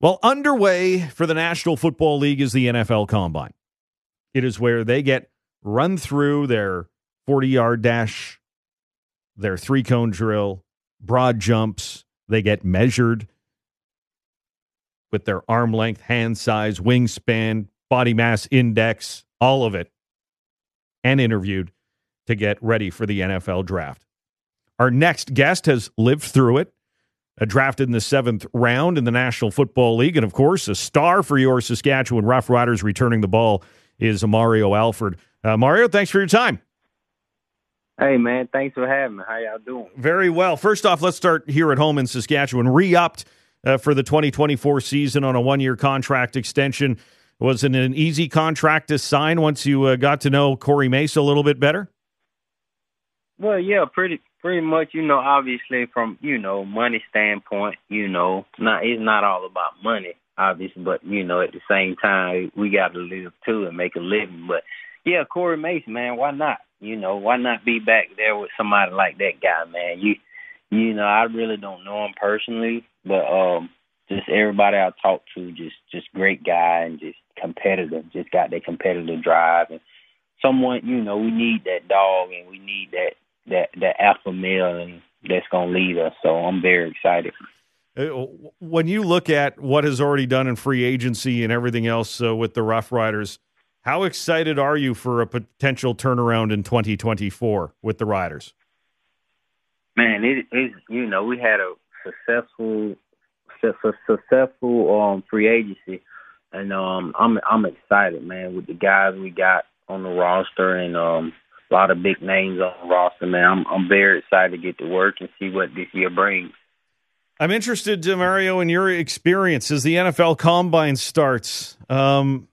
Well, underway for the National Football League is the NFL Combine. It is where they get run through their 40 yard dash, their three cone drill, broad jumps. They get measured with their arm length, hand size, wingspan, body mass index, all of it, and interviewed to get ready for the NFL draft. Our next guest has lived through it drafted in the seventh round in the National Football League. And of course, a star for your Saskatchewan Roughriders returning the ball is Mario Alford. Uh, Mario, thanks for your time. Hey man, thanks for having me. How y'all doing? Very well. First off, let's start here at home in Saskatchewan. Re-upped uh, for the 2024 season on a one-year contract extension. Was it an easy contract to sign once you uh, got to know Corey Mace a little bit better? Well, yeah, pretty pretty much, you know, obviously from, you know, money standpoint, you know, not it's not all about money, obviously, but you know, at the same time we gotta live too and make a living. But yeah, Corey Mason, man, why not? You know, why not be back there with somebody like that guy, man? You you know, I really don't know him personally, but um just everybody I talked to, just just great guy and just competitive, just got that competitive drive and someone, you know, we need that dog and we need that that that alpha male and that's going to lead us. So I'm very excited. Uh, when you look at what has already done in free agency and everything else uh, with the Roughriders, how excited are you for a potential turnaround in 2024 with the Riders? Man, it is. You know, we had a successful, successful um, free agency, and um, I'm I'm excited, man, with the guys we got on the roster, and um, a lot of big names on the roster, man. I'm I'm very excited to get to work and see what this year brings. I'm interested, Mario, in your experience as the NFL Combine starts. Um,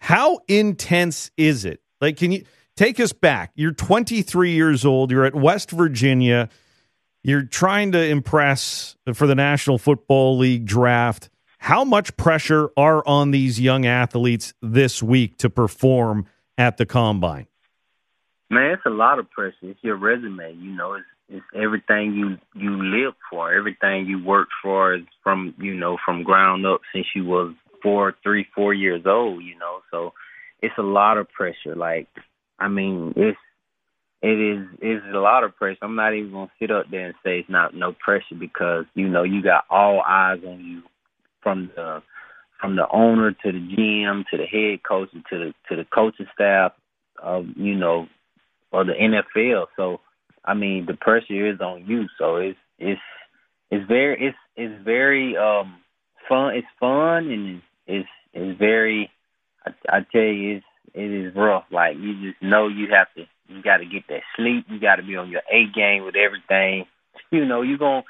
how intense is it? Like, can you take us back? You're 23 years old. You're at West Virginia. You're trying to impress for the National Football League draft. How much pressure are on these young athletes this week to perform at the combine? Man, it's a lot of pressure. It's your resume. You know, it's it's everything you you live for, everything you worked for from you know from ground up since you was four, three, four years old. You know, so it's a lot of pressure. Like, I mean, it's it is it's a lot of pressure. I'm not even gonna sit up there and say it's not no pressure because you know you got all eyes on you from the from the owner to the GM to the head coach and to the to the coaching staff of you know or the NFL. So I mean the pressure is on you. So it's it's it's very it's it's very um fun. It's fun and it's it's very. I, I tell you, it's it is rough. Like you just know you have to. You got to get that sleep. You got to be on your A game with everything. You know you gonna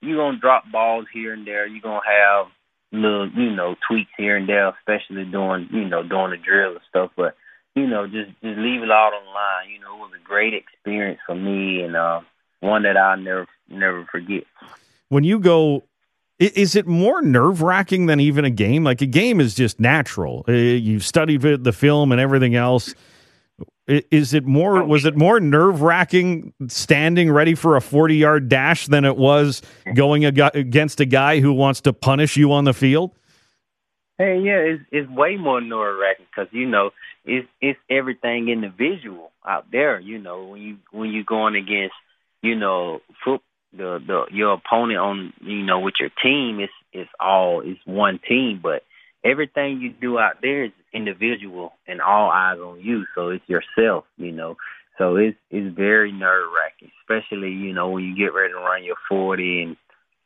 you gonna drop balls here and there. You gonna have little you know tweaks here and there, especially doing you know doing the drill and stuff. But you know, just just leave it all on the line. You know, it was a great experience for me and uh, one that I'll never never forget. When you go, is it more nerve wracking than even a game? Like a game is just natural. Uh, you've studied the film and everything else. Is it more? Was it more nerve wracking standing ready for a forty yard dash than it was going against a guy who wants to punish you on the field? Hey, yeah, it's it's way more nerve wracking because you know it's it's everything in the visual out there. You know when you when you going against you know foot the the your opponent on you know with your team it's it's all it's one team, but everything you do out there is individual and all eyes on you. So it's yourself. You know. So it's it's very nerve wracking, especially you know when you get ready to run your forty and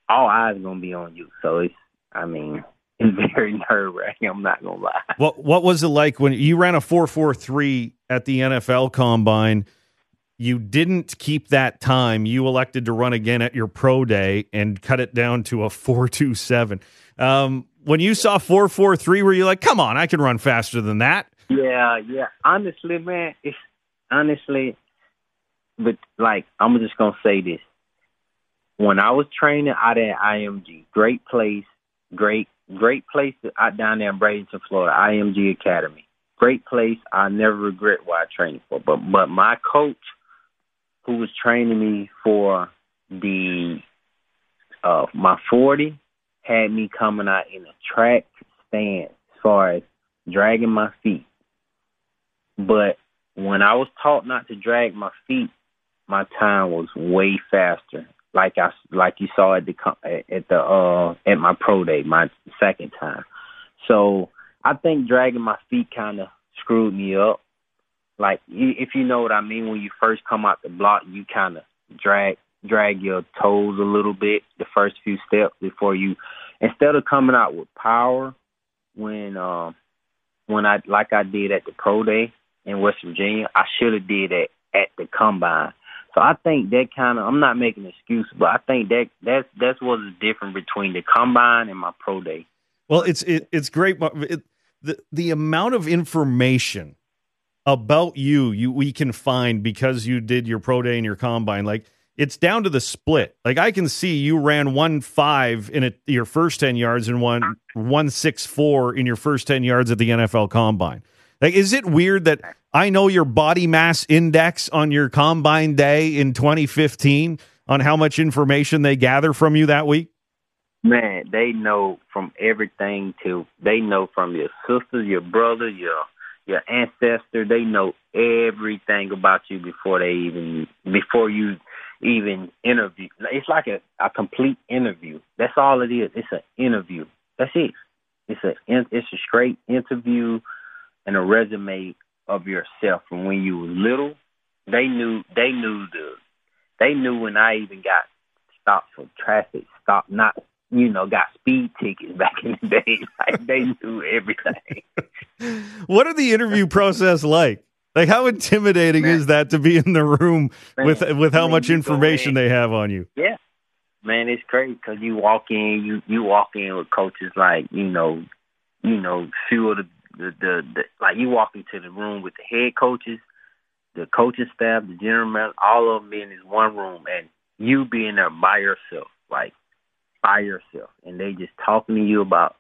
all eyes gonna be on you. So it's I mean it's very nerve wracking. I'm not gonna lie. What What was it like when you ran a four four three at the NFL Combine? You didn't keep that time. You elected to run again at your pro day and cut it down to a four two seven. Um, when you saw four four three, were you like, "Come on, I can run faster than that"? Yeah, yeah. Honestly, man, it's honestly, but like I'm just gonna say this. When I was training out at IMG, great place, great Great place out down there in Bradenton, Florida, IMG Academy. Great place. I never regret what I trained for. But but my coach, who was training me for the uh my forty had me coming out in a track stance as far as dragging my feet. But when I was taught not to drag my feet, my time was way faster. Like I like you saw at the at the uh at my pro day, my second time. So I think dragging my feet kind of screwed me up. Like if you know what I mean, when you first come out the block, you kind of drag drag your toes a little bit the first few steps before you instead of coming out with power when um when I like I did at the pro day in West Virginia, I should have did that at the combine. So I think that kind of I'm not making excuses, but I think that that's that's what's different between the combine and my pro day. Well, it's it, it's great. It, the the amount of information about you you we can find because you did your pro day and your combine like it's down to the split. Like I can see you ran one five in a, your first ten yards and one one six four in your first ten yards at the NFL Combine. Like, is it weird that I know your body mass index on your Combine day in 2015 on how much information they gather from you that week? Man, they know from everything to they know from your sister, your brother, your your ancestor. They know everything about you before they even before you even interview. It's like a, a complete interview. That's all it is. It's an interview. That's it. It's a it's a straight interview and a resume of yourself from when you were little. They knew they knew the they knew when I even got stopped for traffic, stopped not you know, got speed tickets back in the day. Like they knew everything. what are the interview process like? Like, how intimidating man, is that to be in the room man, with with how much information they have on you? Yeah, man, it's crazy because you walk in, you you walk in with coaches like you know, you know, few of the the, the the like you walk into the room with the head coaches, the coaching staff, the general manager, all of them in this one room, and you being there by yourself, like by yourself, and they just talking to you about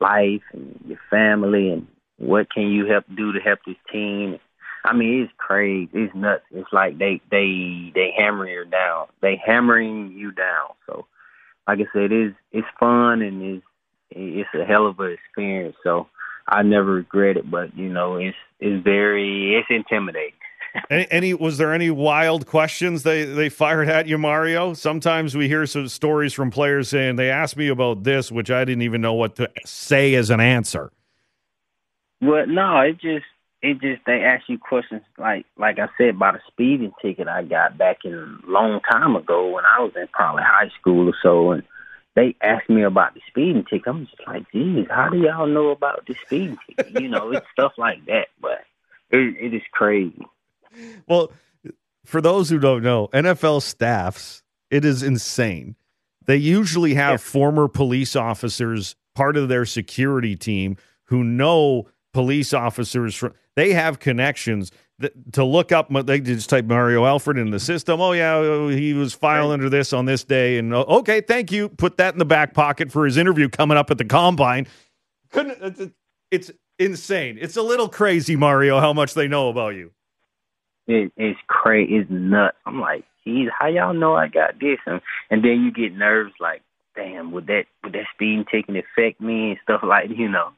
life and your family and what can you help do to help this team I mean, it's crazy. It's nuts. It's like they they they hammering you down. They hammering you down. So, like I said, it's it's fun and it's it's a hell of an experience. So, I never regret it. But you know, it's it's very it's intimidating. any, any, was there any wild questions they they fired at you, Mario? Sometimes we hear some stories from players saying they asked me about this, which I didn't even know what to say as an answer. Well, no, it just it just they ask you questions like like I said about a speeding ticket I got back in a long time ago when I was in probably high school or so and they asked me about the speeding ticket. I'm just like, geez, how do y'all know about the speeding ticket? You know, it's stuff like that, but it, it is crazy. Well, for those who don't know, NFL staffs, it is insane. They usually have yeah. former police officers part of their security team who know police officers from they have connections to look up they just type mario Alford in the system. Oh yeah oh, he was filed under this on this day. And oh, okay thank you. Put that in the back pocket for his interview coming up at the combine. Couldn't uh, it's insane. It's a little crazy mario how much they know about you. It, it's crazy. It's nuts. I'm like geez how y'all know i got this? And, and then you get nerves like damn would that would that speeding ticket affect me? and stuff like you know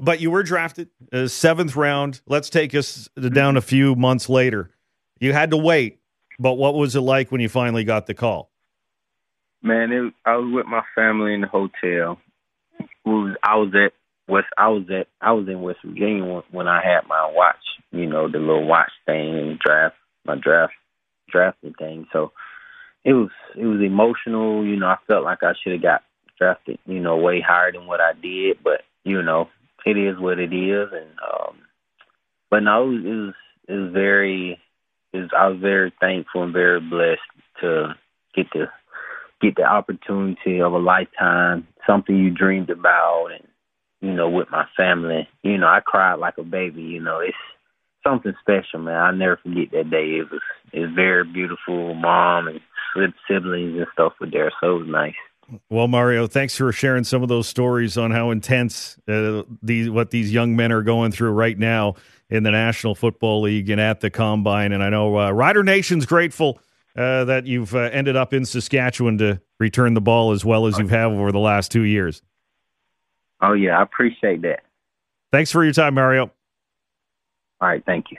but you were drafted uh, seventh round. Let's take us down a few months later. You had to wait, but what was it like when you finally got the call? Man, it, I was with my family in the hotel. Was, I was at West. I was at. I was in West Virginia when, when I had my watch. You know, the little watch thing and draft my draft drafting thing. So it was it was emotional. You know, I felt like I should have got drafted. You know, way higher than what I did. But you know, it is what it is, and um, but no, it was it was, very. It was, I was very thankful and very blessed to get the get the opportunity of a lifetime, something you dreamed about, and you know, with my family. You know, I cried like a baby. You know, it's something special, man. I'll never forget that day. It was it was very beautiful. Mom and siblings and stuff were there, so it was nice. Well, Mario, thanks for sharing some of those stories on how intense uh, these what these young men are going through right now in the National Football League and at the combine. And I know uh, Rider Nation's grateful uh, that you've uh, ended up in Saskatchewan to return the ball as well as you have over the last two years. Oh yeah, I appreciate that. Thanks for your time, Mario. All right, thank you.